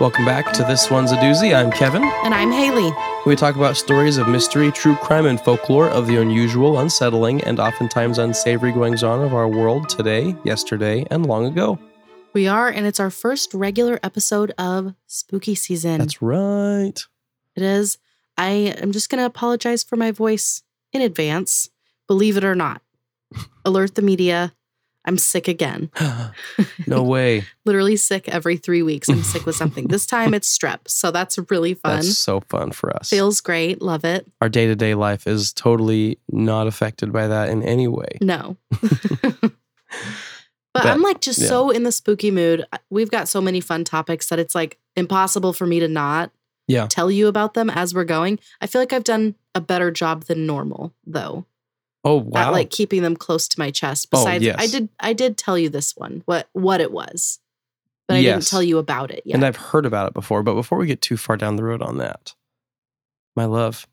Welcome back to This One's a Doozy. I'm Kevin. And I'm Haley. We talk about stories of mystery, true crime, and folklore of the unusual, unsettling, and oftentimes unsavory goings on of our world today, yesterday, and long ago. We are, and it's our first regular episode of spooky season. That's right. It is. I am just going to apologize for my voice in advance. Believe it or not. Alert the media. I'm sick again. no way. Literally sick every three weeks. I'm sick with something. this time it's strep. So that's really fun. That's so fun for us. Feels great. Love it. Our day to day life is totally not affected by that in any way. No. But, I'm like just yeah. so in the spooky mood. We've got so many fun topics that it's like impossible for me to not Yeah. tell you about them as we're going. I feel like I've done a better job than normal though Oh, wow. at like keeping them close to my chest. Oh, Besides, I did I did tell you this one what what it was, but I didn't tell you about it yet. And I've heard about it before, but before we get too far down the road on that, my love,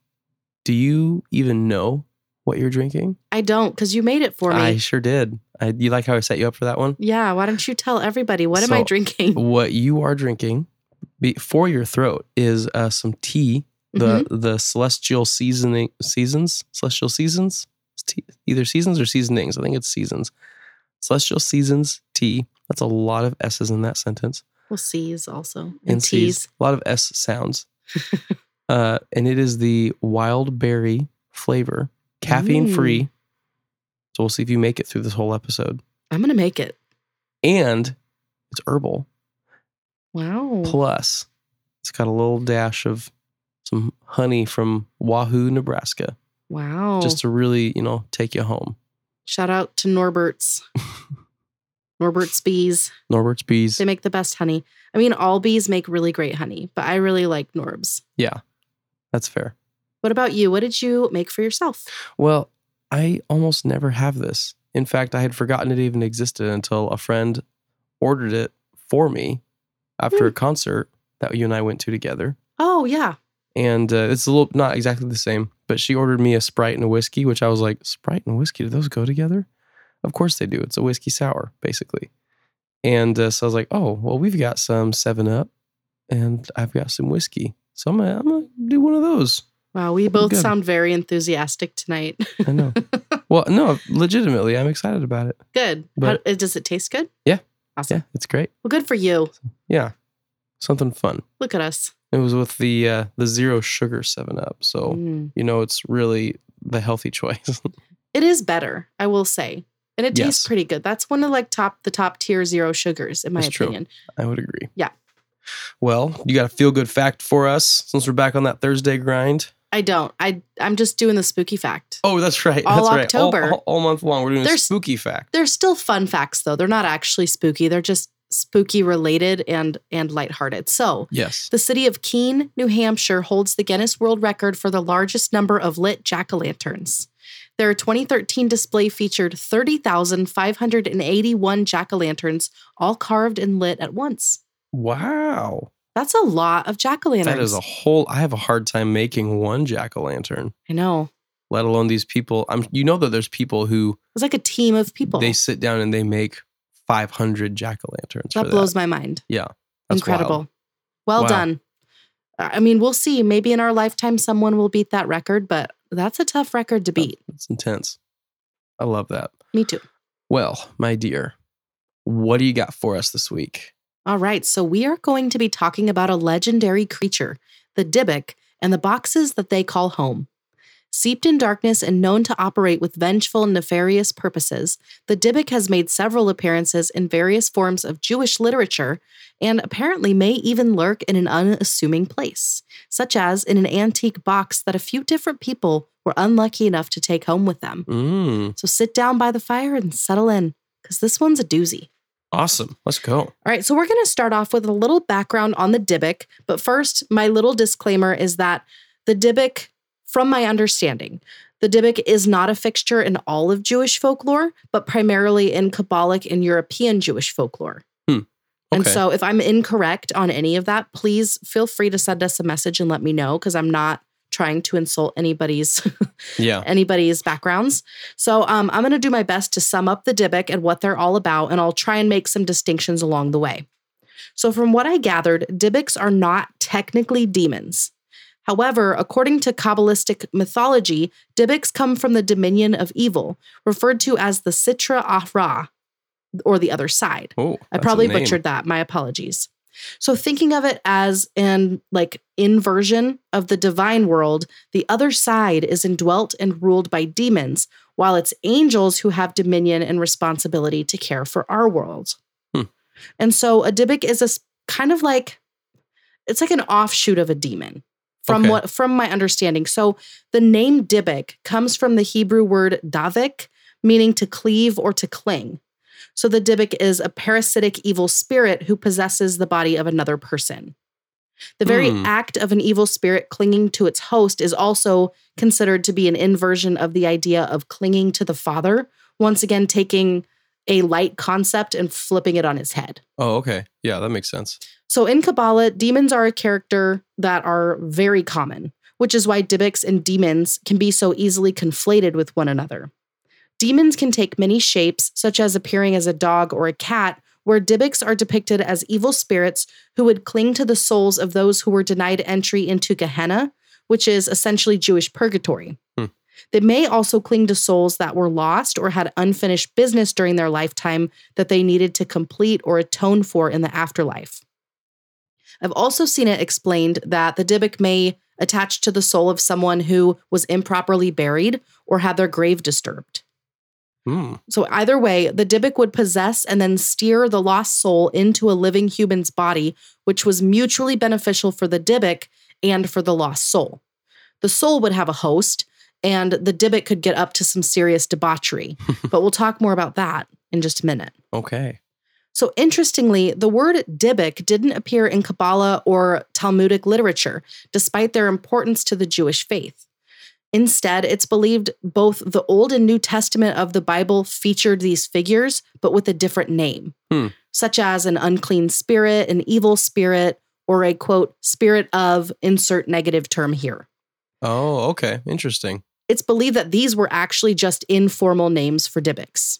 do you even know what you're drinking? I don't because you made it for me. I sure did. I, you like how I set you up for that one? yeah, why don't you tell everybody what am I drinking? What you are drinking be, for your throat is uh, some tea, the Mhm. the celestial seasoning seasons, celestial seasons, tea, either seasons or seasonings. I think it's seasons. Celestial seasons tea. That's a lot of s's in that sentence. Well, C's also and, and C's. A lot of S sounds. uh, and it is the wild berry flavor, caffeine free. So we'll see if you make it through this whole episode. I'm gonna make it. And it's herbal. Wow. Plus, it's got a little dash of some honey from Wahoo, Nebraska, Wow. just to really, you know, take you home. Shout out to Norbert's. Norbert's bees. Norbert's bees. They make the best honey. I mean, all bees make really great honey, but I really like Norb's. Yeah, that's fair. What about you? What did you make for yourself? Well, I almost never have this. In fact, I had forgotten it even existed until a friend ordered it for me after Hmm. a concert that you and I went to together. Oh, yeah. And uh, it's a little not exactly the same, but she ordered me a Sprite and a whiskey, which I was like, Sprite and whiskey, do those go together? Of course they do. It's a whiskey sour, basically. And uh, so I was like, oh, well, we've got some 7 Up and I've got some whiskey. So I'm going to do one of those. Wow. We both sound very enthusiastic tonight. I know. well, no, legitimately, I'm excited about it. good. But- How, uh, does it taste good? Yeah. Awesome. Yeah, it's great. Well, good for you. Yeah, something fun. Look at us. It was with the uh, the zero sugar Seven Up, so Mm. you know it's really the healthy choice. It is better, I will say. And it Yes. tastes pretty good. That's one of like top the top tier zero sugars, in my That's true. opinion. I would agree. Yeah. Well, you got a feel good fact for us since we're back on that Thursday grind. I don't. I I'm just doing the spooky fact. Oh, that's right. All that's right. October. All, all month long, we're doing There's- spooky fact. They're still fun facts though. They're not actually spooky. They're just spooky related and and lighthearted. So, Yes. the city of Keene, New Hampshire holds the Guinness World Record for the largest number of lit jack-o'-lanterns. Their 2013 display featured 30,581 jack-o'-lanterns all carved and lit at once. Wow. That's a lot of jack-o'-lanterns. That is a whole. I have a hard time making one jack o' lantern, I know. let alone these people. I'm. You know that there's people who It's like a team of people. they sit down and they make 500 jack o' lanterns. that blows my mind. Yeah. That's Incredible. wild. Well Wow. done. I mean, we'll see. Maybe in our lifetime, someone will beat that record, but that's a tough record to beat. It's intense. I love that. Me too. Well, my dear, what do you got for us this week? All right. So we are going to be talking about a legendary creature, the Dybbuk, and the boxes that they call home. Seeped in darkness and known to operate with vengeful, nefarious purposes, the Dybbuk has made several appearances in various forms of Jewish literature and apparently may even lurk in an unassuming place, such as in an antique box that a few different people were unlucky enough to take home with them. Mm, So sit down by the fire and settle in, because this one's a doozy. awesome. Let's go. All right, so we're going to start off with a little background on the Dybbuk. But first, my little disclaimer is that the Dybbuk, from my understanding, the Dybbuk is not a fixture in all of Jewish folklore, but primarily in Kabbalic and European Jewish folklore. And Okay. so if I'm incorrect on any of that, please feel free to send us a message and let me know because I'm not trying to insult anybody's Yeah. anybody's backgrounds. So um, I'm going to do my best to sum up the Dybbuk and what they're all about, and I'll try and make some distinctions along the way. So, from what I gathered, Dybbuks are not technically demons. However, according to Kabbalistic mythology, Dybbuks come from the dominion of evil, referred to as the Sitra Ahra, or the other side. Oh, I probably butchered that. My apologies. So thinking of it as an like inversion of the divine world, the other side is indwelt and ruled by demons, while it's angels who have dominion and responsibility to care for our world. Hmm. And so a Dybbuk is a kind of like it's like an offshoot of a demon. From Okay. what from my understanding. So the name Dybbuk comes from the Hebrew word davik, meaning to cleave or to cling. So the Dybbuk is a parasitic evil spirit who possesses the body of another person. The very Hmm. act of an evil spirit clinging to its host is also considered to be an inversion of the idea of clinging to the Father, once again taking a light concept and flipping it on its head. Oh, okay. Yeah, that makes sense. So in Kabbalah, demons are a character that are very common, which is why Dybbuks and demons can be so easily conflated with one another. Demons can take many shapes, such as appearing as a dog or a cat, where Dybbuks are depicted as evil spirits who would cling to the souls of those who were denied entry into Gehenna, which is essentially Jewish purgatory. Hmm. They may also cling to souls that were lost or had unfinished business during their lifetime that they needed to complete or atone for in the afterlife. I've also seen it explained that the Dybbuk may attach to the soul of someone who was improperly buried or had their grave disturbed. Hmm. So, either way, the Dybbuk would possess and then steer the lost soul into a living human's body, which was mutually beneficial for the Dybbuk and for the lost soul. The soul would have a host, and the Dybbuk could get up to some serious debauchery. but we'll talk more about that in just a minute. Okay. So, interestingly, the word Dybbuk didn't appear in Kabbalah or Talmudic literature, despite their importance to the Jewish faith. Instead, it's believed both the Old and New Testament of the Bible featured these figures, but with a different name, Hmm. such as an unclean spirit, an evil spirit, or a quote, spirit of insert negative term here. Oh, okay. Interesting. It's believed that these were actually just informal names for Dybbuks.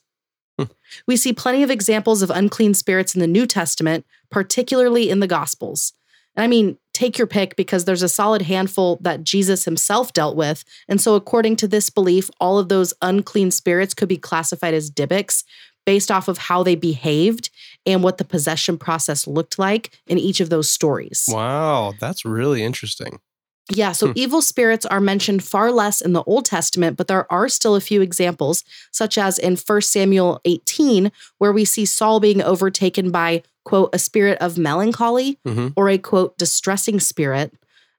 Hmm. We see plenty of examples of unclean spirits in the New Testament, particularly in the Gospels. And I mean, take your pick because there's a solid handful that Jesus himself dealt with. And so, according to this belief, all of those unclean spirits could be classified as Dybbuks based off of how they behaved and what the possession process looked like in each of those stories. Wow, that's really interesting. Yeah, so Hmm. evil spirits are mentioned far less in the Old Testament, but there are still a few examples, such as in 1 Samuel 18, where we see Saul being overtaken by, quote, a spirit of melancholy Mhm. or a, quote, distressing spirit.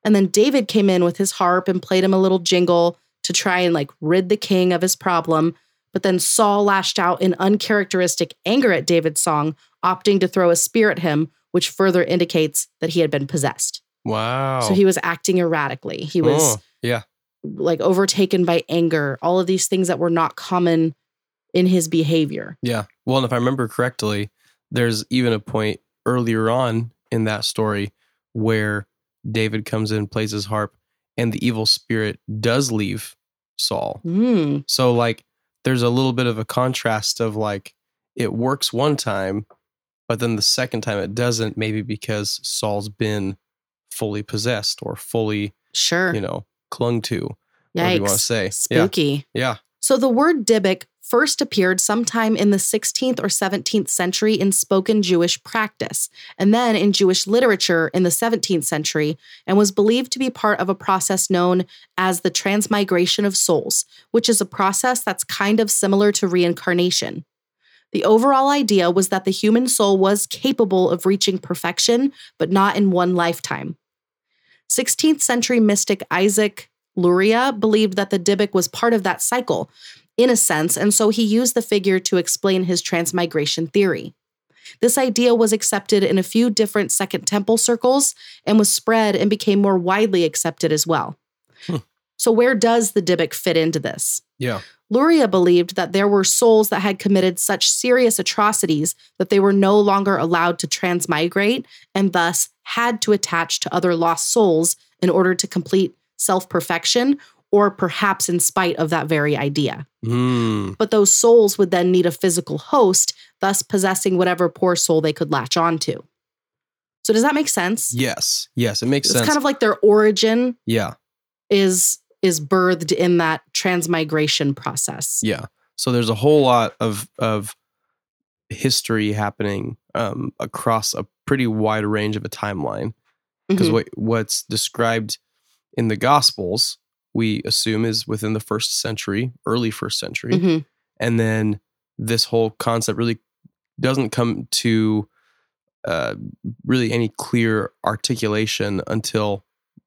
And then David came in with his harp and played him a little jingle to try and like rid the king of his problem. But then Saul lashed out in uncharacteristic anger at David's song, opting to throw a spear at him, which further indicates that he had been possessed. Wow. So he was acting erratically. He was Oh, yeah. like overtaken by anger, all of these things that were not common in his behavior. Yeah. Well, and if I remember correctly, there's even a point earlier on in that story where David comes in, plays his harp, and the evil spirit does leave Saul. Mm, So, like, there's a little bit of a contrast of like, it works one time, but then the second time it doesn't, maybe because Saul's been fully possessed or fully, sure. you know, clung to. whatever you want to say. Spooky. Yeah. Yeah. So the word Dybbuk first appeared sometime in the 16th or 17th century in spoken Jewish practice, and then in Jewish literature in the 17th century, and was believed to be part of a process known as the transmigration of souls, which is a process that's kind of similar to reincarnation. The overall idea was that the human soul was capable of reaching perfection, but not in one lifetime. 16th century mystic Isaac Luria believed that the Dybbuk was part of that cycle, in a sense, and so he used the figure to explain his transmigration theory. This idea was accepted in a few different Second Temple circles and was spread and became more widely accepted as well. Hmm. So, where does the Dybbuk fit into this? Yeah. Luria believed that there were souls that had committed such serious atrocities that they were no longer allowed to transmigrate and thus had to attach to other lost souls in order to complete self perfection, or perhaps in spite of that very idea. Mm. But those souls would then need a physical host, thus possessing whatever poor soul they could latch onto. So does that make sense? Yes. Yes. It makes It's sense. kind of like their origin yeah. is is birthed in that transmigration process. Yeah. So there's a whole lot of of history happening um, across a pretty wide range of a timeline. Because Mhm. what what's described in the Gospels, we assume is within the first century, early first century, Mhm. and then this whole concept really doesn't come to uh, really any clear articulation until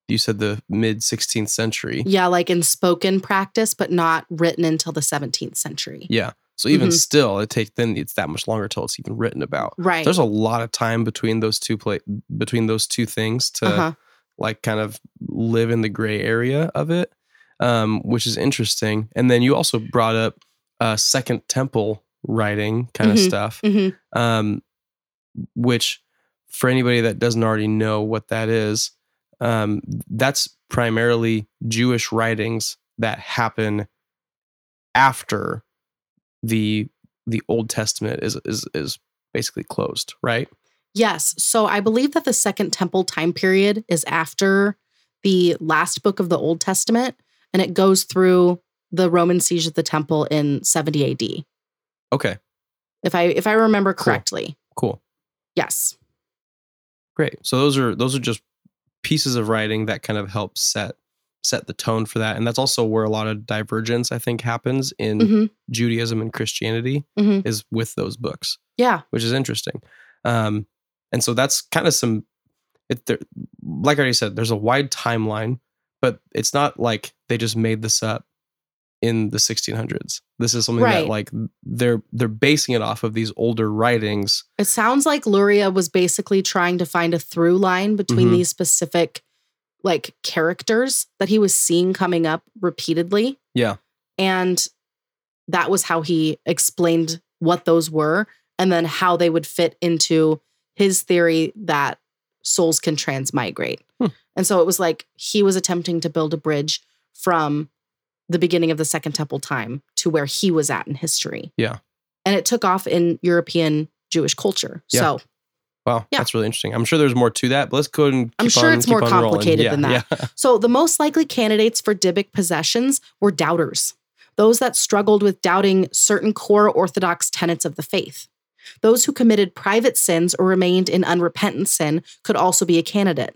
you said the mid 16th century. Yeah, like in spoken practice, but not written until the 17th century. Yeah. So even Mhm. still, it takes then it's that much longer till it's even written about. Right. There's a lot of time between those two play between those two things to uh-huh. like kind of live in the gray area of it, um, which is interesting. And then you also brought up uh, Second Temple writing kind of Mhm. stuff, hmm um, which for anybody that doesn't already know what that is, um, that's primarily Jewish writings that happen after the the Old Testament is is is basically closed, right? Yes. So I believe that the Second Temple time period is after the last book of the Old Testament, and it goes through the Roman siege of the temple in 70 AD. Okay, If I if I remember Cool. correctly. cool. Yes. Great. So those are those are just pieces of writing that kind of help set set the tone for that, and that's also where a lot of divergence I think happens in hmm Judaism and Christianity Mhm. is with those books, Yeah. which is interesting. Um, and so that's kind of some. It there, like I already said, there's a wide timeline, but it's not like they just made this up in the 1600s. This is something Right. that like they're they're basing it off of these older writings. It sounds like Luria was basically trying to find a through line between Mhm. these specific like characters that he was seeing coming up repeatedly. Yeah. And that was how he explained what those were and then how they would fit into his theory that souls can transmigrate. Hmm. And so it was like he was attempting to build a bridge from the beginning of the Second Temple time to where he was at in history. Yeah. And it took off in European Jewish culture. Yeah. So Wow, Yeah. that's really interesting. I'm sure there's more to that, but let's go ahead and. I'm sure on- it's more keep on rolling. complicated Yeah, than that. Yeah. So, the most likely candidates for Dybbuk possessions were doubters, those that struggled with doubting certain core Orthodox tenets of the faith. Those who committed private sins or remained in unrepentant sin could also be a candidate.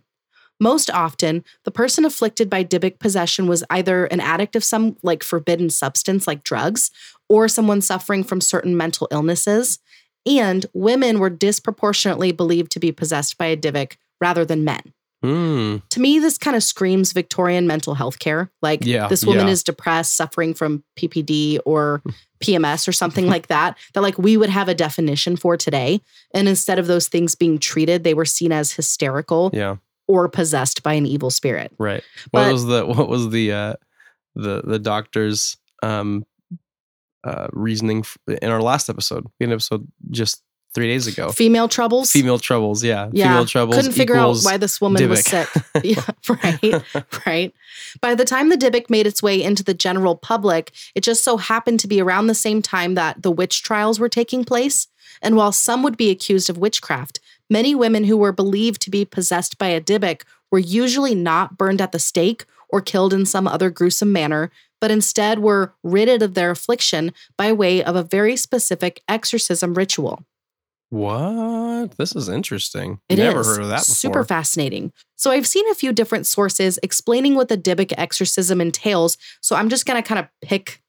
Most often, the person afflicted by Dybbuk possession was either an addict of some like forbidden substance like drugs or someone suffering from certain mental illnesses. And women were disproportionately believed to be possessed by a Dybbuk rather than men Hmm. to me this kind of screams victorian mental health care like Yeah, this woman yeah. is depressed suffering from ppd or pms or something like that that like we would have a definition for today and instead of those things being treated they were seen as hysterical Yeah. Or possessed by an evil spirit Right. What But- was the what was the uh the the doctor's um uh reasoning f- in our last episode? We had an episode just three days ago. female troubles Female troubles, yeah. yeah Female troubles. couldn't figure out why this woman was sick yeah right right by the time the Dybbuk made its way into the general public it just so happened to be around the same time that the witch trials were taking place and while some would be accused of witchcraft many women who were believed to be possessed by a Dybbuk were usually not burned at the stake or killed in some other gruesome manner but instead were ridded of their affliction by way of a very specific exorcism ritual What? This is interesting. It Never is heard of that before. Super fascinating. So I've seen a few different sources explaining what the Dybbuk exorcism entails. So I'm just going to kind of pick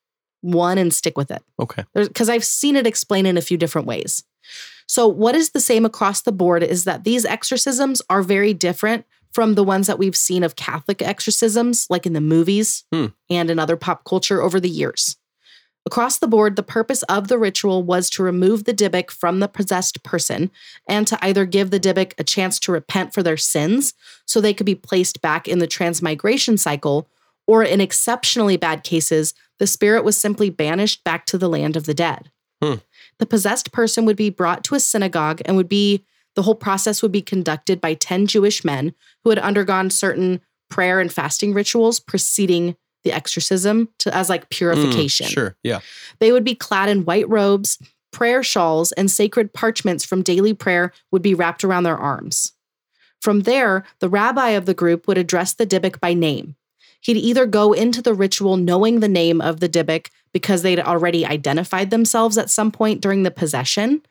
one and stick with it Okay. because I've seen it explained in a few different ways. So what is the same across the board is that these exorcisms are very different from the ones that we've seen of Catholic exorcisms, like in the movies Hmm. and in other pop culture over the years. Across the board, the purpose of the ritual was to remove the Dybbuk from the possessed person and to either give the Dybbuk a chance to repent for their sins so they could be placed back in the transmigration cycle, or in exceptionally bad cases, the spirit was simply banished back to the land of the dead. Hmm. The possessed person would be brought to a synagogue and would be the whole process would be conducted by 10 Jewish men who had undergone certain prayer and fasting rituals preceding the exorcism to, as like Mm, purification. sure. Yeah. They would be clad in white robes, prayer shawls, and sacred parchments from daily prayer would be wrapped around their arms. From there, the rabbi of the group would address the Dybbuk by name. He'd either go into the ritual knowing the name of the Dybbuk because they'd already identified themselves at some point during the possession,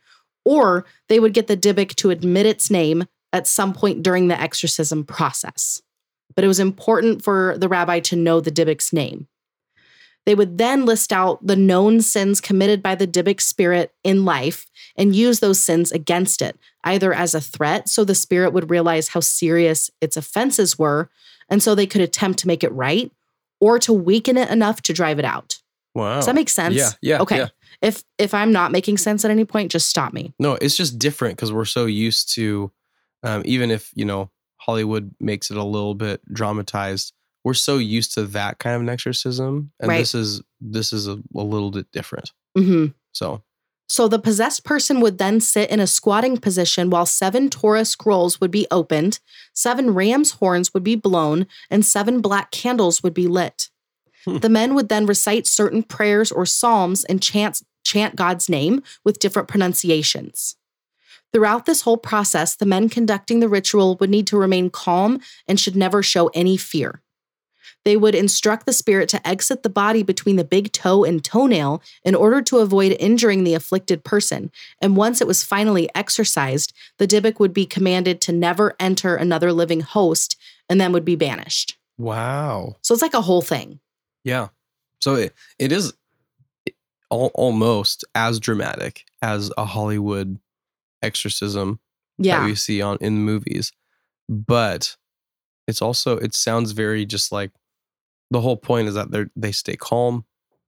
or they would get the Dybbuk to admit its name at some point during the exorcism process. But it was important for the rabbi to know the Dybbuk's name. They would then list out the known sins committed by the Dybbuk spirit in life and use those sins against it, either as a threat so the spirit would realize how serious its offenses were and so they could attempt to make it right, or to weaken it enough to drive it out. Wow. Does that make sense? Yeah. Yeah. Okay. yeah. If if I'm not making sense at any point, just stop me. No, it's just different because we're so used to, um, even if you know Hollywood makes it a little bit dramatized, we're so used to that kind of an exorcism, and Right. this is this is a, a little bit different. hmm So So the possessed person would then sit in a squatting position while seven Torah scrolls would be opened, seven ram's horns would be blown, and seven black candles would be lit. Hmm. The men would then recite certain prayers or psalms and chant, chant God's name with different pronunciations. Throughout this whole process, the men conducting the ritual would need to remain calm and should never show any fear. They would instruct the spirit to exit the body between the big toe and toenail in order to avoid injuring the afflicted person. And once it was finally exorcised, the Dybbuk would be commanded to never enter another living host and then would be banished. wow, So it's like a whole thing. yeah. So it, it is al- almost as dramatic as a Hollywood exorcism that we see on in the movies, but it's also it sounds very just like the whole point is that they they stay calm.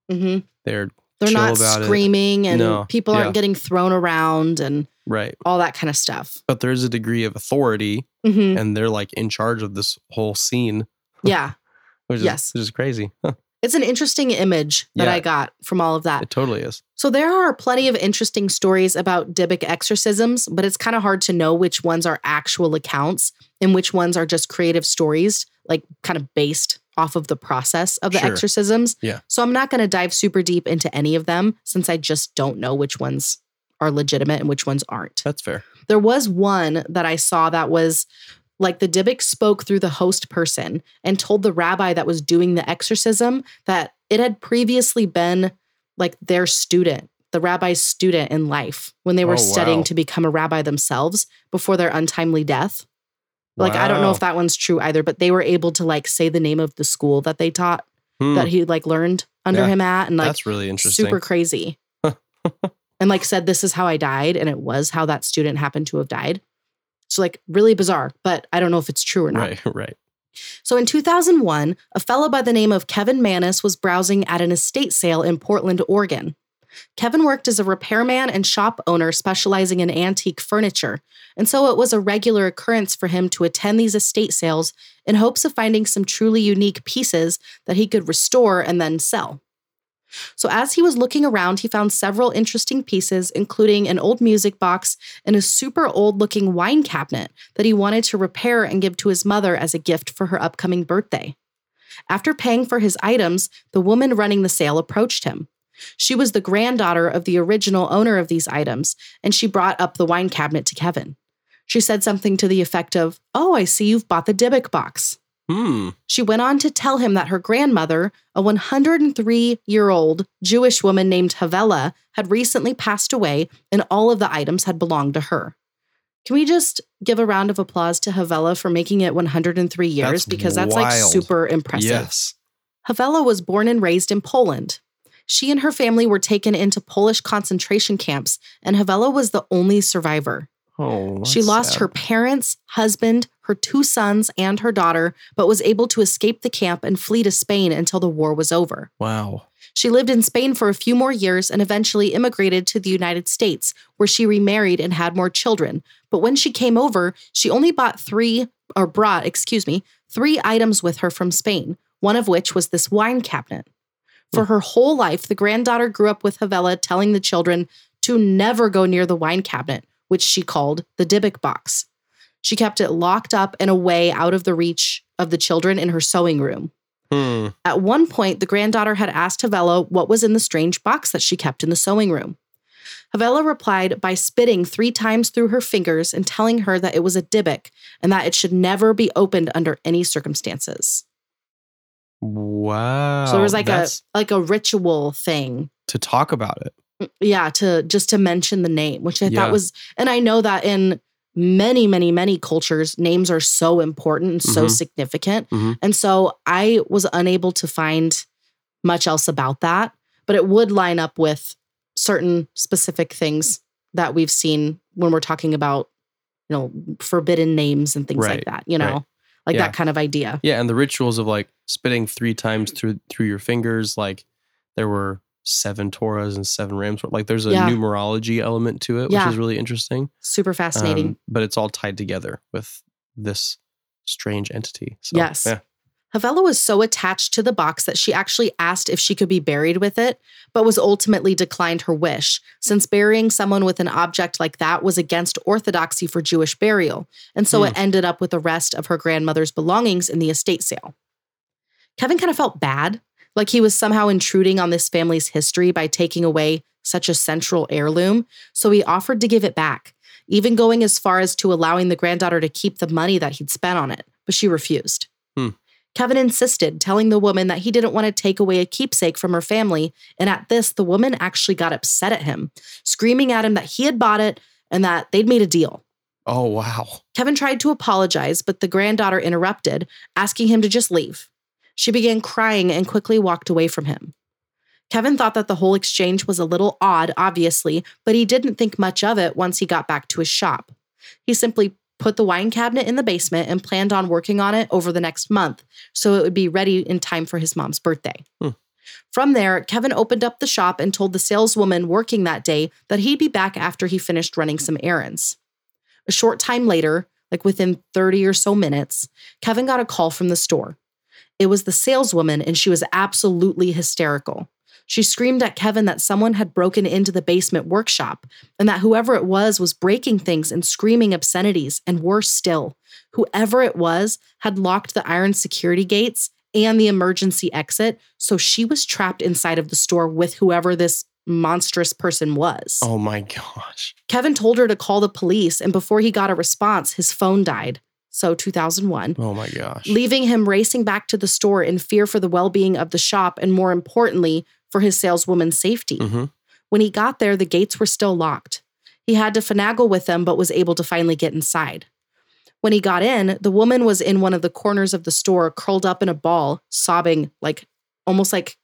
hmm They're They're not about it. screaming and No. people Yeah. aren't getting thrown around and right, all that kind of stuff. but there's a degree of authority, hmm and they're like in charge of this whole scene, Yeah. which Yes. is which is crazy. It's an interesting image that Yeah. I got from all of that. it totally is. So there are plenty of interesting stories about Dybbuk exorcisms, but it's kind of hard to know which ones are actual accounts and which ones are just creative stories, like kind of based off of the process of the Sure. exorcisms. Yeah. So I'm not going to dive super deep into any of them since I just don't know which ones are legitimate and which ones aren't. That's fair. There was one that I saw that was like the Dybbuk spoke through the host person and told the rabbi that was doing the exorcism that it had previously been like their student, the rabbi's student in life when they were Oh, studying wow. to become a rabbi themselves before their untimely death. Like I don't know if that one's true either, but they were able to like say the name of the school that they taught Hmm, that he like learned under Yeah. him at and like that's really interesting. super crazy. and like said, this is how I died. And it was how that student happened to have died. So, like, really bizarre, but I don't know if it's true or not. Right, right. So, in 2001, a fellow by the name of Kevin Mannis was browsing at an estate sale in Portland, Oregon. Kevin worked as a repairman and shop owner specializing in antique furniture, and so it was a regular occurrence for him to attend these estate sales in hopes of finding some truly unique pieces that he could restore and then sell. So, as he was looking around, he found several interesting pieces, including an old music box and a super old looking wine cabinet that he wanted to repair and give to his mother as a gift for her upcoming birthday. After paying for his items, the woman running the sale approached him. She was the granddaughter of the original owner of these items, and she brought up the wine cabinet to Kevin. She said something to the effect of, Oh, I see you've bought the Dybbuk box. Hmm. She went on to tell him that her grandmother, a 103 year old Jewish woman named Havela, had recently passed away and all of the items had belonged to her. Can we just give a round of applause to Havela for making it 103 years? That's because that's like super impressive. Yes. Havela was born and raised in Poland. She and her family were taken into Polish concentration camps, and Havela was the only survivor. Oh, She lost sad. her parents, husband, her two sons, and her daughter, but was able to escape the camp and flee to Spain until the war was over. Wow. She lived in Spain for a few more years and eventually immigrated to the United States, where she remarried and had more children. But when she came over, she only bought three, or brought, excuse me, three items with her from Spain, one of which was this wine cabinet. For her whole life, the granddaughter grew up with Havela telling the children to never go near the wine cabinet, which she called the Dybbuk box. She kept it locked up and away out of the reach of the children in her sewing room. Hmm. At one point, the granddaughter had asked Havela what was in the strange box that she kept in the sewing room. Havela replied by spitting three times through her fingers and telling her that it was a Dybbuk and that it should never be opened under any circumstances. Wow. so there was like a like a ritual thing. to talk about it. Yeah, to just to mention the name, which I Yeah. thought was and I know that in many, many, many cultures, names are so important and so Mhm. significant. Mhm. And so I was unable to find much else about that, but it would line up with certain specific things that we've seen when we're talking about, you know, forbidden names and things like that, you know, right. Like Yeah. that kind of idea. Yeah, and the rituals of like spitting three times through through your fingers, like there were seven Torahs and seven rams. Like there's a Yeah. numerology element to it, Yeah. which is really interesting. Super fascinating. Um, but it's all tied together with this strange entity. So, Yes. Yeah. Havela was so attached to the box that she actually asked if she could be buried with it, but was ultimately declined her wish, since burying someone with an object like that was against orthodoxy for Jewish burial. And so Hmm. it ended up with the rest of her grandmother's belongings in the estate sale. Kevin kind of felt bad, like he was somehow intruding on this family's history by taking away such a central heirloom, so he offered to give it back, even going as far as to allowing the granddaughter to keep the money that he'd spent on it, but she refused. Kevin insisted, telling the woman that he didn't want to take away a keepsake from her family. And at this, the woman actually got upset at him, screaming at him that he had bought it and that they'd made a deal. Oh wow. Kevin tried to apologize, but the granddaughter interrupted, asking him to just leave. She began crying and quickly walked away from him. Kevin thought that the whole exchange was a little odd, obviously, but he didn't think much of it once he got back to his shop. He simply put the wine cabinet in the basement and planned on working on it over the next month so it would be ready in time for his mom's birthday. Hmm. From there, Kevin opened up the shop and told the saleswoman working that day that he'd be back after he finished running some errands. A short time later, like within 30 or so minutes, Kevin got a call from the store. It was the saleswoman, and she was absolutely hysterical. She screamed at Kevin that someone had broken into the basement workshop and that whoever it was was breaking things and screaming obscenities, and worse still, whoever it was had locked the iron security gates and the emergency exit, so she was trapped inside of the store with whoever this monstrous person was. Oh my gosh. Kevin told her to call the police, and before he got a response, his phone died. So 2001, Oh my gosh. leaving him racing back to the store in fear for the well being of the shop and, more importantly, for his saleswoman's safety. hmm When he got there, the gates were still locked. He had to finagle with them, but was able to finally get inside. When he got in, the woman was in one of the corners of the store, curled up in a ball, sobbing like almost like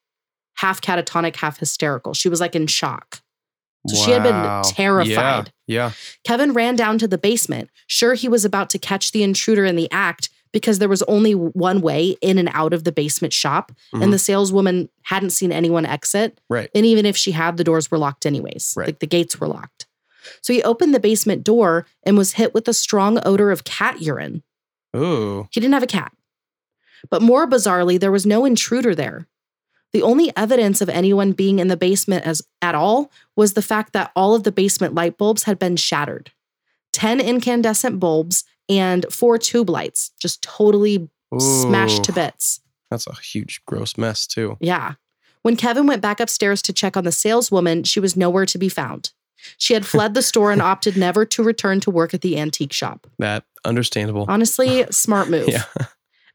half catatonic, half hysterical. She was like in shock. So she had been terrified. Yeah. Kevin ran down to the basement, sure he was about to catch the intruder in the act because there was only one way in and out of the basement shop, Mhm. and the saleswoman hadn't seen anyone exit. Right. And even if she had, the doors were locked anyways. Right. Like the gates were locked. So he opened the basement door and was hit with a strong odor of cat urine. Ooh. He didn't have a cat. But more bizarrely, there was no intruder there. The only evidence of anyone being in the basement as at all was the fact that all of the basement light bulbs had been shattered. 10 incandescent bulbs and four tube lights just totally smashed to bits. That's a huge, gross mess too. Yeah. When Kevin went back upstairs to check on the saleswoman, she was nowhere to be found. She had fled the store and opted never to return to work at the antique shop. That understandable. Honestly, smart move. Yeah.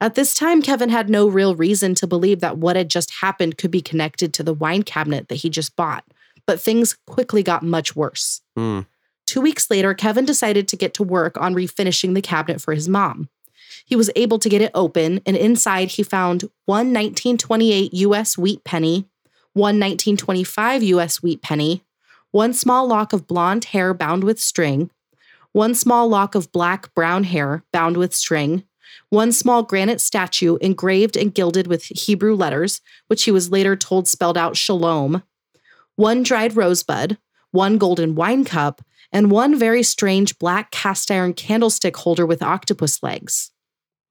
At this time, Kevin had no real reason to believe that what had just happened could be connected to the wine cabinet that he just bought, but things quickly got much worse. Hmm. Two weeks later, Kevin decided to get to work on refinishing the cabinet for his mom. He was able to get it open, and inside he found one 1928 US wheat penny, one 1925 US wheat penny, one small lock of blonde hair bound with string, one small lock of black brown hair bound with string, one small granite statue engraved and gilded with Hebrew letters, which he was later told spelled out shalom, one dried rosebud, one golden wine cup, and one very strange black cast iron candlestick holder with octopus legs.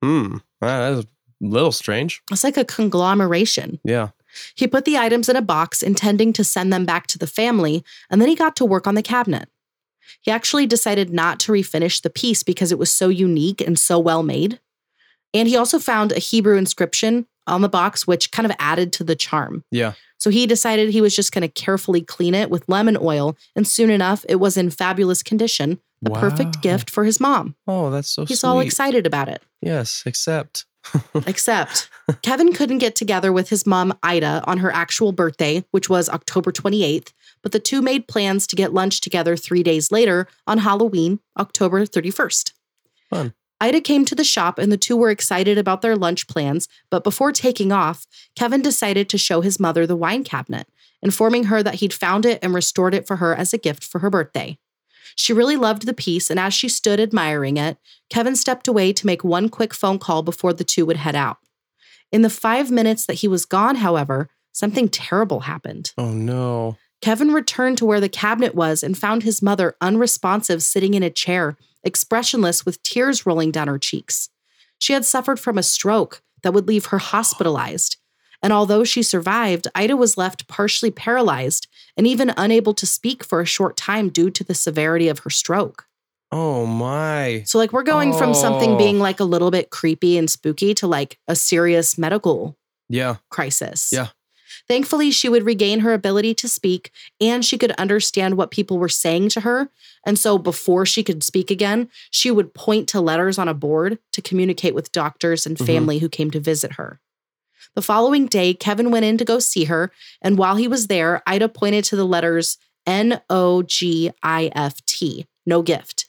Hmm. That is a little strange. It's like a conglomeration. Yeah. He put the items in a box, intending to send them back to the family, and then he got to work on the cabinet. He actually decided not to refinish the piece because it was so unique and so well made. And he also found a Hebrew inscription on the box, which kind of added to the charm. Yeah. So he decided he was just going to carefully clean it with lemon oil. And soon enough, it was in fabulous condition, the perfect gift for his mom. Oh, that's so He's sweet. all excited about it. Yes, except. Except Kevin couldn't get together with his mom, Ida, on her actual birthday, which was October 28th, but the two made plans to get lunch together three days later on Halloween, October 31st. Fun. Ida came to the shop and the two were excited about their lunch plans, but before taking off, Kevin decided to show his mother the wine cabinet, informing her that he'd found it and restored it for her as a gift for her birthday. She really loved the piece, and as she stood admiring it, Kevin stepped away to make one quick phone call before the two would head out. In the five minutes that he was gone, however, something terrible happened. Oh, no. Kevin returned to where the cabinet was and found his mother unresponsive sitting in a chair, expressionless with tears rolling down her cheeks. She had suffered from a stroke that would leave her hospitalized. And although she survived, Ida was left partially paralyzed and even unable to speak for a short time due to the severity of her stroke. Oh, my. So, like, we're going from something Oh. being like a little bit creepy and spooky to like a serious medical Yeah. crisis. Yeah. Thankfully, she would regain her ability to speak and she could understand what people were saying to her. And so, before she could speak again, she would point to letters on a board to communicate with doctors and Mhm. family who came to visit her. The following day, Kevin went in to go see her. And while he was there, Ida pointed to the letters N O G I F T, no gift.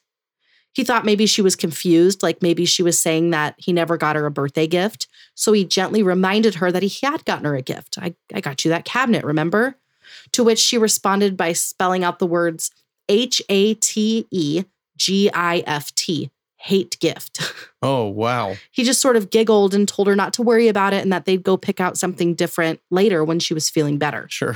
He thought maybe she was confused, like maybe she was saying that he never got her a birthday gift. So he gently reminded her that he had gotten her a gift. I, I got you that cabinet, remember? To which she responded by spelling out the words H A T E G I F T, hate gift. Oh, wow. he just sort of giggled and told her not to worry about it and that they'd go pick out something different later when she was feeling better. Sure.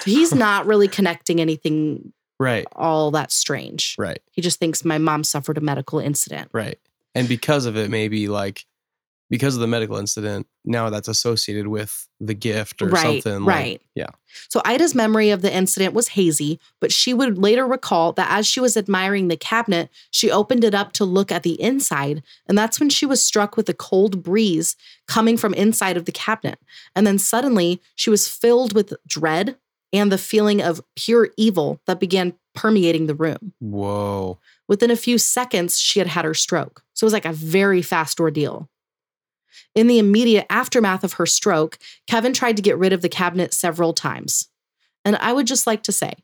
So he's not really connecting anything Right. all that strange. Right. He just thinks my mom suffered a medical incident. Right. And because of it, maybe like because of the medical incident, now that's associated with the gift or right, something. like- right. yeah. So Ida's memory of the incident was hazy, but she would later recall that as she was admiring the cabinet, she opened it up to look at the inside, and that's when she was struck with a cold breeze coming from inside of the cabinet. And then suddenly, she was filled with dread and the feeling of pure evil that began permeating the room. Whoa. Within a few seconds, she had had her stroke. So it was like a very fast ordeal. In the immediate aftermath of her stroke, Kevin tried to get rid of the cabinet several times. And I would just like to say,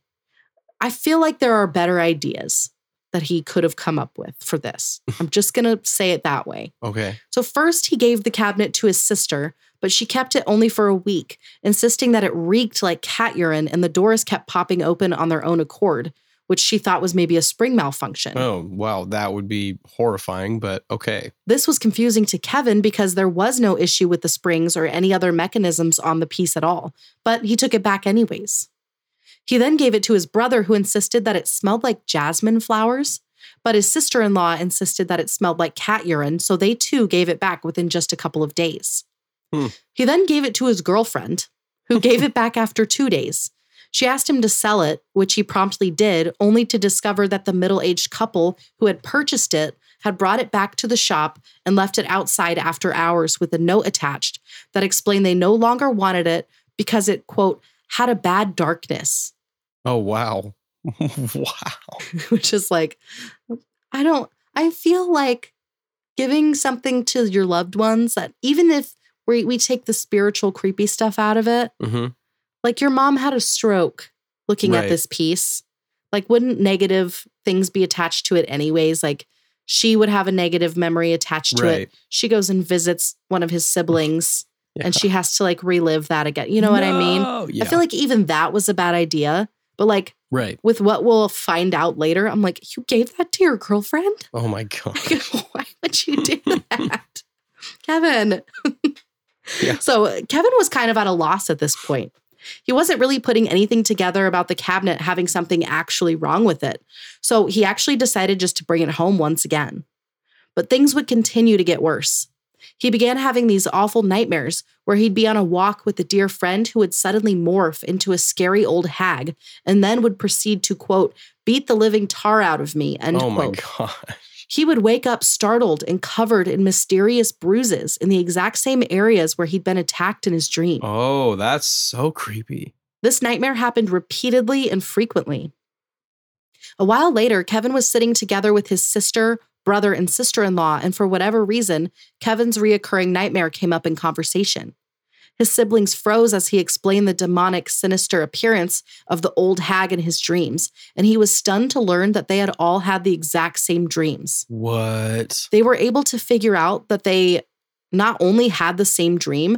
I feel like there are better ideas that he could have come up with for this. I'm just going to say it that way. Okay. So, first, he gave the cabinet to his sister, but she kept it only for a week, insisting that it reeked like cat urine and the doors kept popping open on their own accord, which she thought was maybe a spring malfunction. Oh, wow. That would be horrifying, but okay. This was confusing to Kevin because there was no issue with the springs or any other mechanisms on the piece at all, but he took it back anyways. He then gave it to his brother, who insisted that it smelled like jasmine flowers, but his sister in law insisted that it smelled like cat urine, so they too gave it back within just a couple of days. Hmm. He then gave it to his girlfriend, who gave it back after two days. She asked him to sell it, which he promptly did, only to discover that the middle aged couple who had purchased it had brought it back to the shop and left it outside after hours with a note attached that explained they no longer wanted it because it, quote, had a bad darkness, Oh, wow. wow. which is like, I don't, I feel like giving something to your loved ones that even if we, we take the spiritual, creepy stuff out of it, hmm like your mom had a stroke looking at this piece. Like wouldn't negative things be attached to it anyways? Like she would have a negative memory attached to Right. it she goes and visits one of his siblings Yeah. and she has to like relive that again. You know what i mean? Yeah. i feel like even that was a bad idea but like right. with what we'll find out later i'm like you gave that to your girlfriend? Oh, my God. why would you do that? Kevin Yeah. so kevin was kind of at a loss at this point he wasn't really putting anything together about the cabinet having something actually wrong with it. So he actually decided just to bring it home once again. But things would continue to get worse. He began having these awful nightmares where he'd be on a walk with a dear friend who would suddenly morph into a scary old hag and then would proceed to, quote, beat the living tar out of me, end oh, my quote. He would wake up startled and covered in mysterious bruises in the exact same areas where he'd been attacked in his dream. Oh, that's so creepy. This nightmare happened repeatedly and frequently. A while later, Kevin was sitting together with his sister, brother, and sister in law, and for whatever reason, Kevin's reoccurring nightmare came up in conversation. His siblings froze as he explained the demonic, sinister appearance of the old hag in his dreams, and he was stunned to learn that they had all had the exact same dreams. What? They were able to figure out that they not only had the same dream,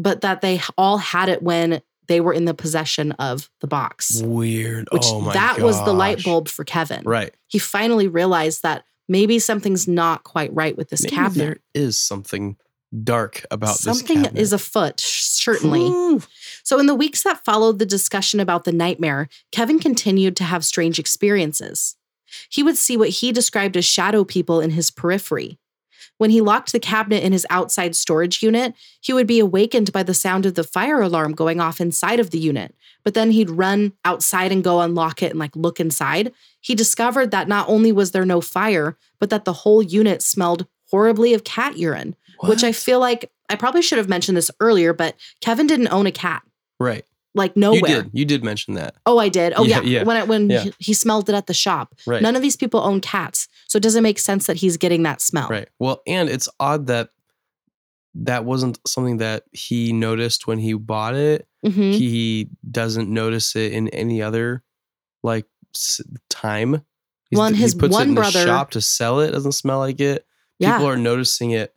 but that they all had it when they were in the possession of the box. Weird. Which oh my that was the light bulb for Kevin. Right. He finally realized that maybe something's not quite right with this Maybe cabinet. there is something dark about Something this is afoot, certainly. Whew. So, in the weeks that followed the discussion about the nightmare, Kevin continued to have strange experiences. He would see what he described as shadow people in his periphery. When he locked the cabinet in his outside storage unit, he would be awakened by the sound of the fire alarm going off inside of the unit. But then he'd run outside and go unlock it and like look inside. He discovered that not only was there no fire, but that the whole unit smelled horribly of cat urine, which I feel like I probably should have mentioned this earlier, but Kevin didn't own a cat Right. like nowhere. You did. You did mention that. Oh, I did. Oh, Yeah, yeah. yeah, When I, when yeah. he, he smelled it at the shop. Right. None of these people own cats, so it doesn't make sense that he's getting that smell. Right. Well, and it's odd that that wasn't something that he noticed when he bought it. Mhm. He doesn't notice it in any other like s- time. He's- Well, his he puts it one in brother- the shop to sell it. Doesn't smell like it. Yeah. People are noticing it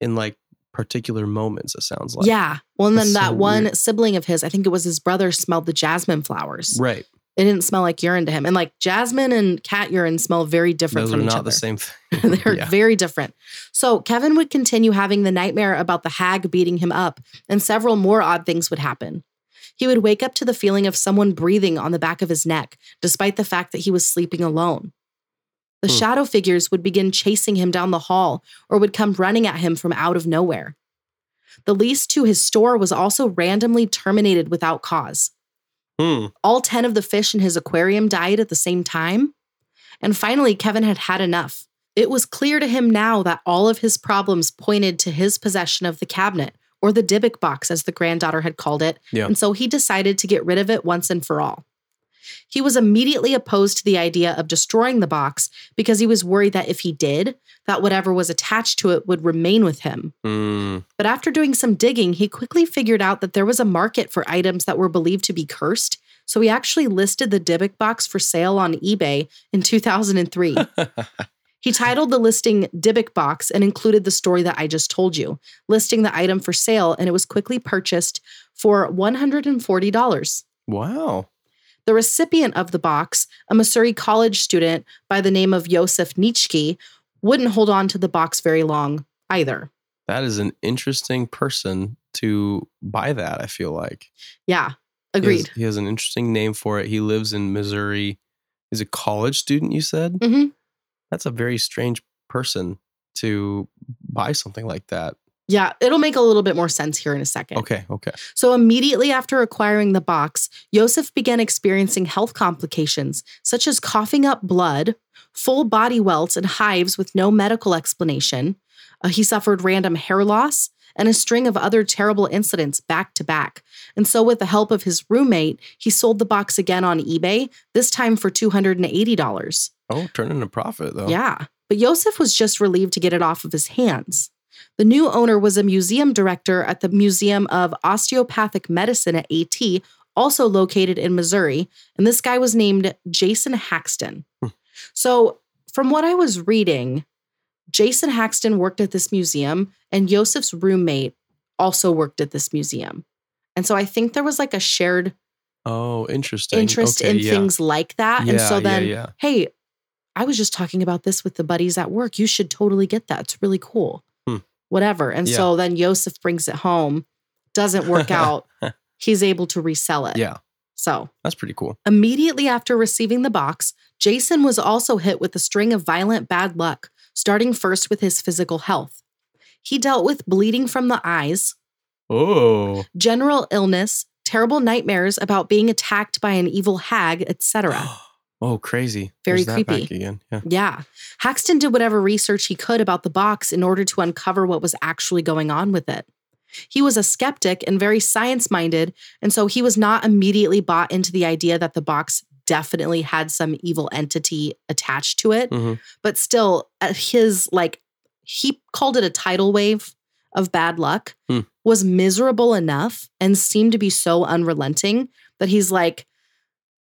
in like particular moments. It sounds like. yeah. Well, and then that so one weird. sibling of his, I think it was his brother, smelled the jasmine flowers. Right. It didn't smell like urine to him. And like jasmine and cat urine smell very different Those are from each not other. the same thing. They're Yeah. very different. So Kevin would continue having the nightmare about the hag beating him up, and several more odd things would happen. He would wake up to the feeling of someone breathing on the back of his neck, despite the fact that he was sleeping alone. The Hmm. shadow figures would begin chasing him down the hall or would come running at him from out of nowhere. The lease to his store was also randomly terminated without cause. Hmm. All 10 of the fish in his aquarium died at the same time. And finally, Kevin had had enough. It was clear to him now that all of his problems pointed to his possession of the cabinet, or the Dybbuk box, as the granddaughter had called it. Yeah. And so he decided to get rid of it once and for all. He was immediately opposed to the idea of destroying the box because he was worried that if he did, that whatever was attached to it would remain with him. Hmm. But after doing some digging, he quickly figured out that there was a market for items that were believed to be cursed. So he actually listed the Dybbuk box for sale on eBay in 2003. he titled the listing Dybbuk box and included the story that I just told you, listing the item for sale, and it was quickly purchased for $140. wow. The recipient of the box, a Missouri college student by the name of Yosef Nitschke, wouldn't hold on to the box very long either. That is an interesting person to buy that. I feel like. Yeah, He has- agreed. He has, an interesting name for it. He lives in Missouri. He's a college student, you said? hmm That's a very strange person to buy something like that. Yeah, it'll make a little bit more sense here in a second. Okay, okay. So, immediately after acquiring the box, Yosef began experiencing health complications such as coughing up blood, full body welts, and hives with no medical explanation. Uh, he suffered random hair loss and a string of other terrible incidents back to back. And so, with the help of his roommate, he sold the box again on eBay, this time for $280. Oh, turning a profit though. Yeah. But Yosef was just relieved to get it off of his hands. The new owner was a museum director at the Museum of Osteopathic Medicine at AT, also located in Missouri. And this guy was named Jason Haxton. Hmm. So, from what I was reading, Jason Haxton worked at this museum, and Yosef's roommate also worked at this museum. And so I think there was like a shared Oh, interesting. interest Okay, in yeah. things like that. and Yeah, so yeah, then, yeah. hey, I was just talking about this with the buddies at work. You should totally get that. It's really cool. Whatever. And Yeah. so then Yosef brings it home, doesn't work out. He's able to resell it. Yeah, So that's pretty cool. immediately after receiving the box, Jason was also hit with a string of violent bad luck, starting first with his physical health. He dealt with bleeding from the eyes, Oh, general illness, terrible nightmares about being attacked by an evil hag, etc. Oh, crazy. Very There's that creepy. back again. Yeah. Yeah. Haxton did whatever research he could about the box in order to uncover what was actually going on with it. He was a skeptic and very science minded, and so he was not immediately bought into the idea that the box definitely had some evil entity attached to it. Mhm. But still, his like, he called it a tidal wave of bad luck, Hmm. was miserable enough and seemed to be so unrelenting that he's like,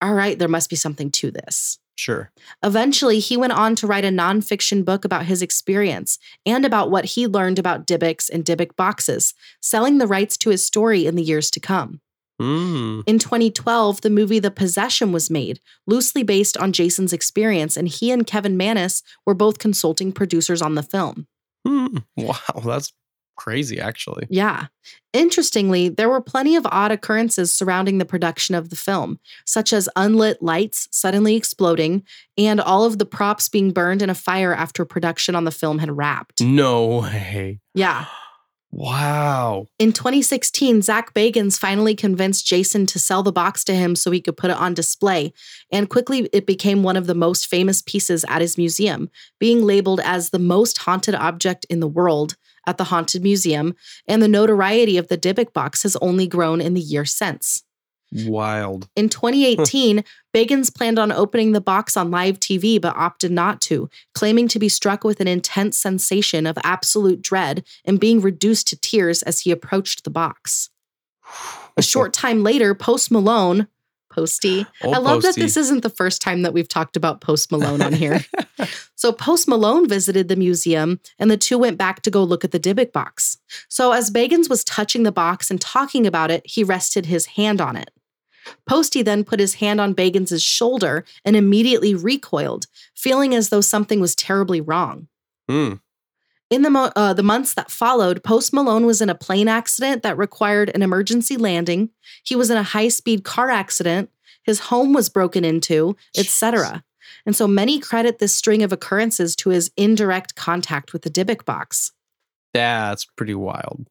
all right, there must be something to this. Sure. Eventually, he went on to write a nonfiction book about his experience and about what he learned about Dybbuk's and Dybbuk boxes, selling the rights to his story in the years to come. Mm. In 2012, the movie The Possession was made, loosely based on Jason's experience, and he and Kevin Mannis were both consulting producers on the film. Hmm. Wow. That's crazy, actually. Yeah. Interestingly, there were plenty of odd occurrences surrounding the production of the film, such as unlit lights suddenly exploding and all of the props being burned in a fire after production on the film had wrapped. No way. Yeah. Wow. In 2016, Zach Bagans finally convinced Jason to sell the box to him so he could put it on display, and quickly it became one of the most famous pieces at his museum, being labeled as the most haunted object in the world at the Haunted Museum, and the notoriety of the Dybbuk box has only grown in the year since. Wild. In 2018, Bagans planned on opening the box on live TV but opted not to, claiming to be struck with an intense sensation of absolute dread and being reduced to tears as he approached the box. A short time later, Post Malone, Posty, Old I love that this isn't the first time that we've talked about Post Malone on here. so Post Malone visited the museum and the two went back to go look at the Dybbuk box. So as Bagans was touching the box and talking about it, he rested his hand on it. Posty then put his hand on Bagans' shoulder and immediately recoiled, feeling as though something was terribly wrong. Hmm. In the, mo- uh, the months that followed, Post Malone was in a plane accident that required an emergency landing. He was in a high speed car accident. His home was broken into, etc. And so many credit this string of occurrences to his indirect contact with the Dybbuk box. That's pretty wild.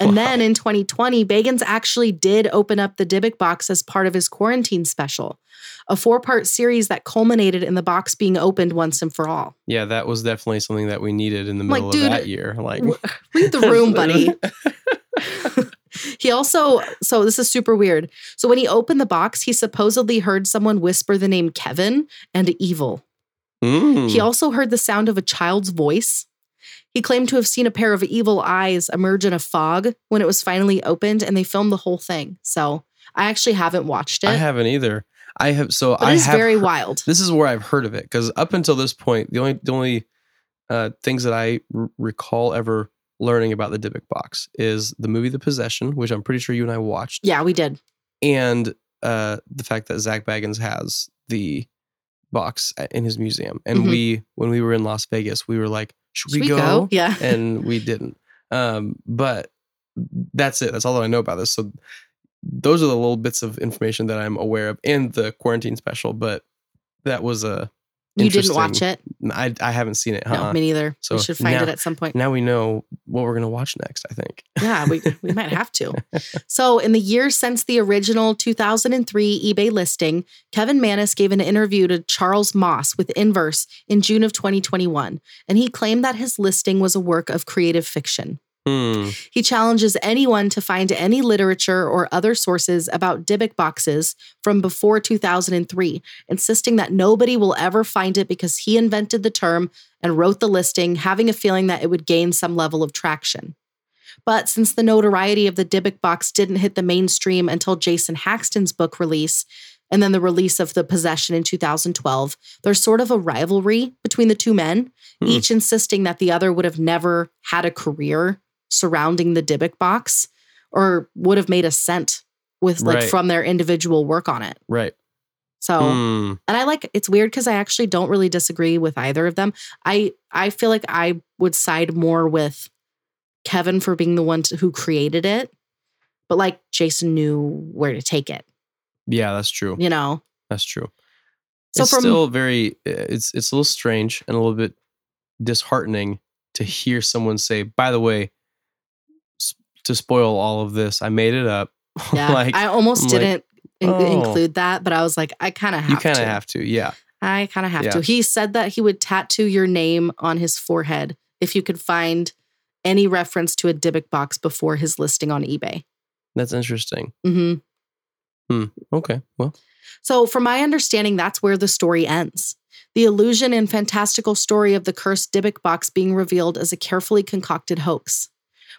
And then in 2020, Bagans actually did open up the Dybbuk box as part of his quarantine special, a four part series that culminated in the box being opened once and for all. yeah, that was definitely something that we needed in the Like, middle dude, of that year. Like, Read the room, buddy. he also, so this is super weird. So when he opened the box, he supposedly heard someone whisper the name Kevin and evil. Mm. He also heard the sound of a child's voice. He claimed to have seen a pair of evil eyes emerge in a fog when it was finally opened, and they filmed the whole thing. So I actually haven't watched it, I haven't either. I have so but I it's have very heard- wild. This is where I've heard of it because up until this point, the only the only uh, things that I r- recall ever learning about the Dybbuk box is the movie The Possession, which I'm pretty sure you and I watched, Yeah, we did. and uh, the fact that Zach Bagans has the box in his museum. And Mhm. we, when we were in Las Vegas, we were like, "Should, Should we, go?" Yeah. and we didn't. Um, but that's it. That's all that I know about this. So those are the little bits of information that I'm aware of in the quarantine special. But that was a you didn't watch it? I I haven't seen it. No, me neither. So we should find now- it at some point. now we know what we're gonna watch next. I think. Yeah, we, we might have to. So, in the years since the original 2003 eBay listing, Kevin Mannis gave an interview to Charles Moss with Inverse in June of 2021, and he claimed that his listing was a work of creative fiction. Hmm. He challenges anyone to find any literature or other sources about Dybbuk boxes from before 2003, insisting that nobody will ever find it because he invented the term and wrote the listing, having a feeling that it would gain some level of traction. But since the notoriety of the Dybbuk box didn't hit the mainstream until Jason Haxton's book release, and then the release of The Possession in 2012, there's sort of a rivalry between the two men, Hmm. each insisting that the other would have never had a career surrounding the Dybbuk box or would have made a cent with like Right. from their individual work on it. Right. So, Hmm. and I like it's weird because I actually don't really disagree with either of them. I I feel like I would side more with Kevin for being the one to, who created it, but like Jason knew where to take it. Yeah, that's true. You know, That's true. So it's from- still very. It's it's a little strange and a little bit disheartening to hear someone say, "By the way, s- to spoil all of this, I made it up." yeah. like I almost I'm didn't in- Oh. include that, but I was like, I kind of have you kind to. of have to. Yeah. I kind of have Yeah. to. He said that he would tattoo your name on his forehead if you could find any reference to a Dybbuk box before his listing on eBay. That's interesting. mm-hmm Okay. Well, So, from my understanding, that's where the story ends. The illusion and fantastical story of the cursed Dybbuk box being revealed as a carefully concocted hoax.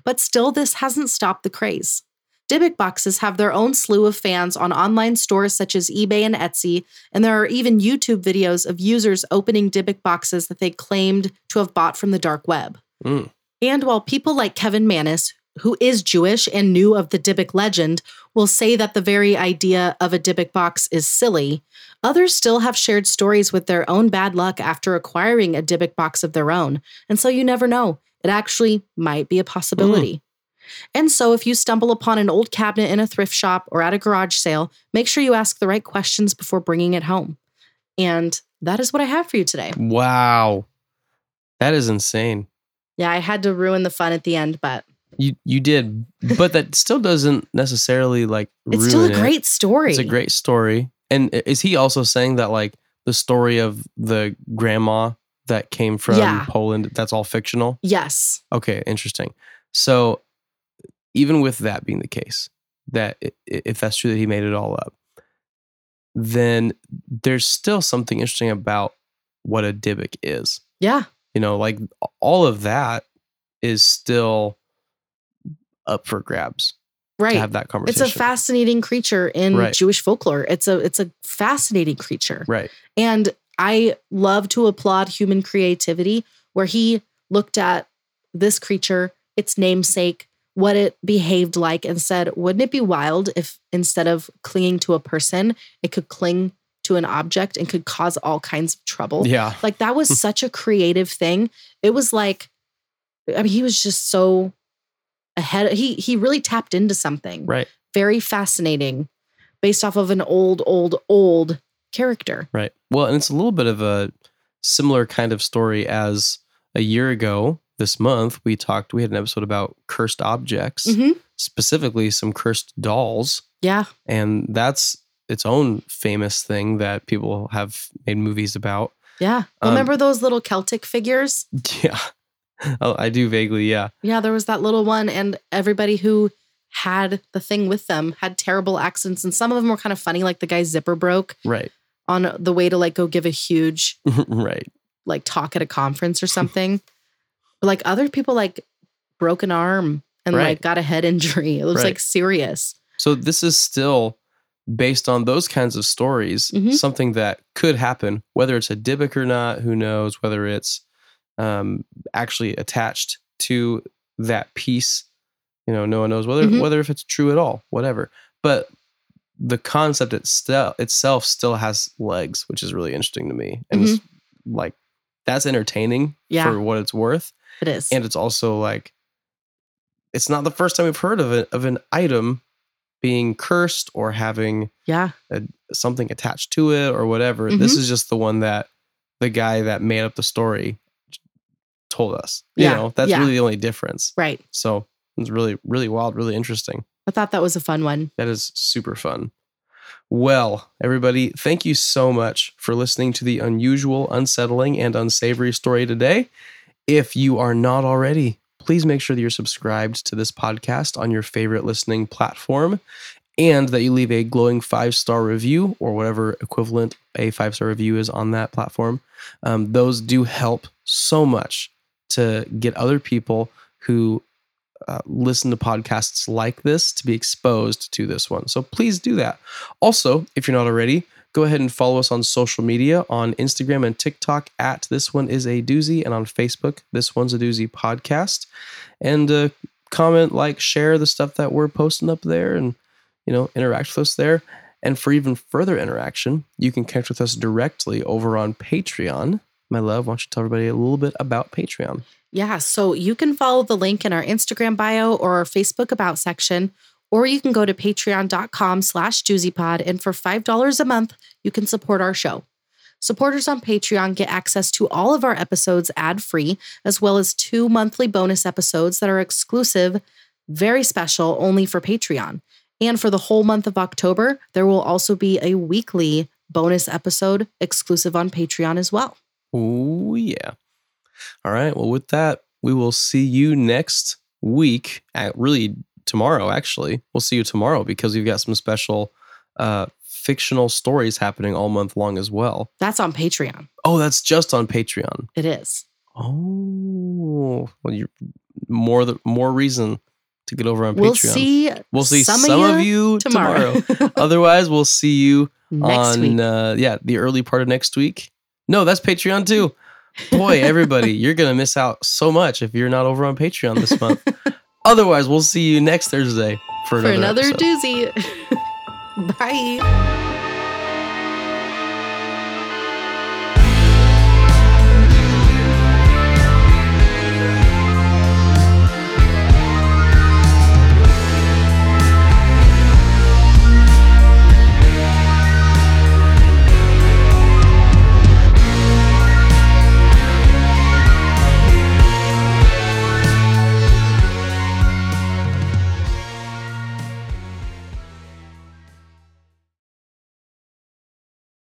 But still, this hasn't stopped the craze. Dybbuk boxes have their own slew of fans on online stores such as eBay and Etsy, and there are even YouTube videos of users opening Dybbuk boxes that they claimed to have bought from the dark web. Mm. And while people like Kevin Mannis, who is Jewish and knew of the Dybbuk legend, will say that the very idea of a Dybbuk box is silly, others still have shared stories with their own bad luck after acquiring a Dybbuk box of their own. And so you never know. It actually might be a possibility. And so, if you stumble upon an old cabinet in a thrift shop or at a garage sale, make sure you ask the right questions before bringing it home. And that is what I have for you today. wow. That is insane. Yeah, I had to ruin the fun at the end, but You you did, but that still doesn't necessarily like it's still a it. great story. It's a great story. And is he also saying that like the story of the grandma that came from Yeah. Poland that's all fictional? Yes. Okay, interesting. So even with that being the case, that if that's true that he made it all up, then there's still something interesting about what a Dybbuk is. Yeah. You know, like all of that is still up for grabs to Right. have that conversation. It's a fascinating creature in Right. Jewish folklore. It's a it's a fascinating creature. right. And I love to applaud human creativity where he looked at this creature, its namesake, what it behaved like, and said, wouldn't it be wild if instead of clinging to a person, it could cling to an object and could cause all kinds of trouble? Yeah. Like that was hmm. such a creative thing. It was like, I mean, he was just so ahead. He he really tapped into something Right. very fascinating, based off of an old, old, old character. Right. Well, and it's a little bit of a similar kind of story as a year ago this month we talked we had an episode about cursed objects, Mhm. specifically some cursed dolls, Yeah, and that's its own famous thing that people have made movies about. yeah. Um, Remember those little Celtic figures? Yeah. Oh, I do vaguely, yeah. Yeah, there was that little one, and everybody who had the thing with them had terrible accidents, and some of them were kind of funny, like the guy's zipper broke Right. On the way to like go give a huge right. like talk at a conference or something. But, like other people like broke an arm and Right. like got a head injury. It was Right. like serious. So this is still based on those kinds of stories, Mhm. something that could happen, whether it's a Dybbuk or not, who knows, whether it's um, actually attached to that piece. You know, no one knows whether Mhm. whether if it's true at all, whatever. But the concept itself itself still has legs, which is really interesting to me. And it's mm-hmm. like that's entertaining Yeah. for what it's worth. It is. And it's also like it's not the first time we've heard of it of an item being cursed or having yeah. something attached to it or whatever. This mm-hmm. is just the one that the guy that made up the story told us. You know, that's yeah. really the only difference. Right. So it's really, really wild, really interesting. I thought that was a fun one. That is super fun. Well, everybody, thank you so much for listening to the unusual, unsettling, and unsavory story today. If you are not already, please make sure that you're subscribed to this podcast on your favorite listening platform and that you leave a glowing five star review or whatever equivalent a five star review is on that platform. Um, those do help so much to get other people who uh, listen to podcasts like this to be exposed to this one. So please do that. Also, if you're not already, go ahead and follow us on social media on Instagram and TikTok at This One Is a Doozy and on Facebook, This One's a Doozy Podcast. And uh, comment, like, share the stuff that we're posting up there and, you know, interact with us there. And for even further interaction, you can connect with us directly over on Patreon. My love, why don't you tell everybody a little bit about Patreon? Yeah. So you can follow the link in our Instagram bio or our Facebook about section, or you can go to patreon.com slash juicypod. And for $5 a month, you can support our show. Supporters on Patreon get access to all of our episodes ad free, as well as two monthly bonus episodes that are exclusive, very special, only for Patreon. And for the whole month of October, there will also be a weekly bonus episode exclusive on Patreon as well. Oh, yeah. All right. Well, with that, we will see you next week. At really tomorrow, actually. We'll see you tomorrow because we've got some special uh, fictional stories happening all month long as well. That's on Patreon. Oh, that's just on Patreon. It is. Oh, well, you're more the more reason to get over on We'll Patreon. see. we'll see some, some, of of you you tomorrow. tomorrow. Otherwise, we'll see you Next on. Uh, yeah the early part of next week. No, that's Patreon too. Boy, everybody, you're gonna miss out so much if you're not over on Patreon this month. Otherwise, we'll see you next Thursday for for another, another episode. doozy. Bye.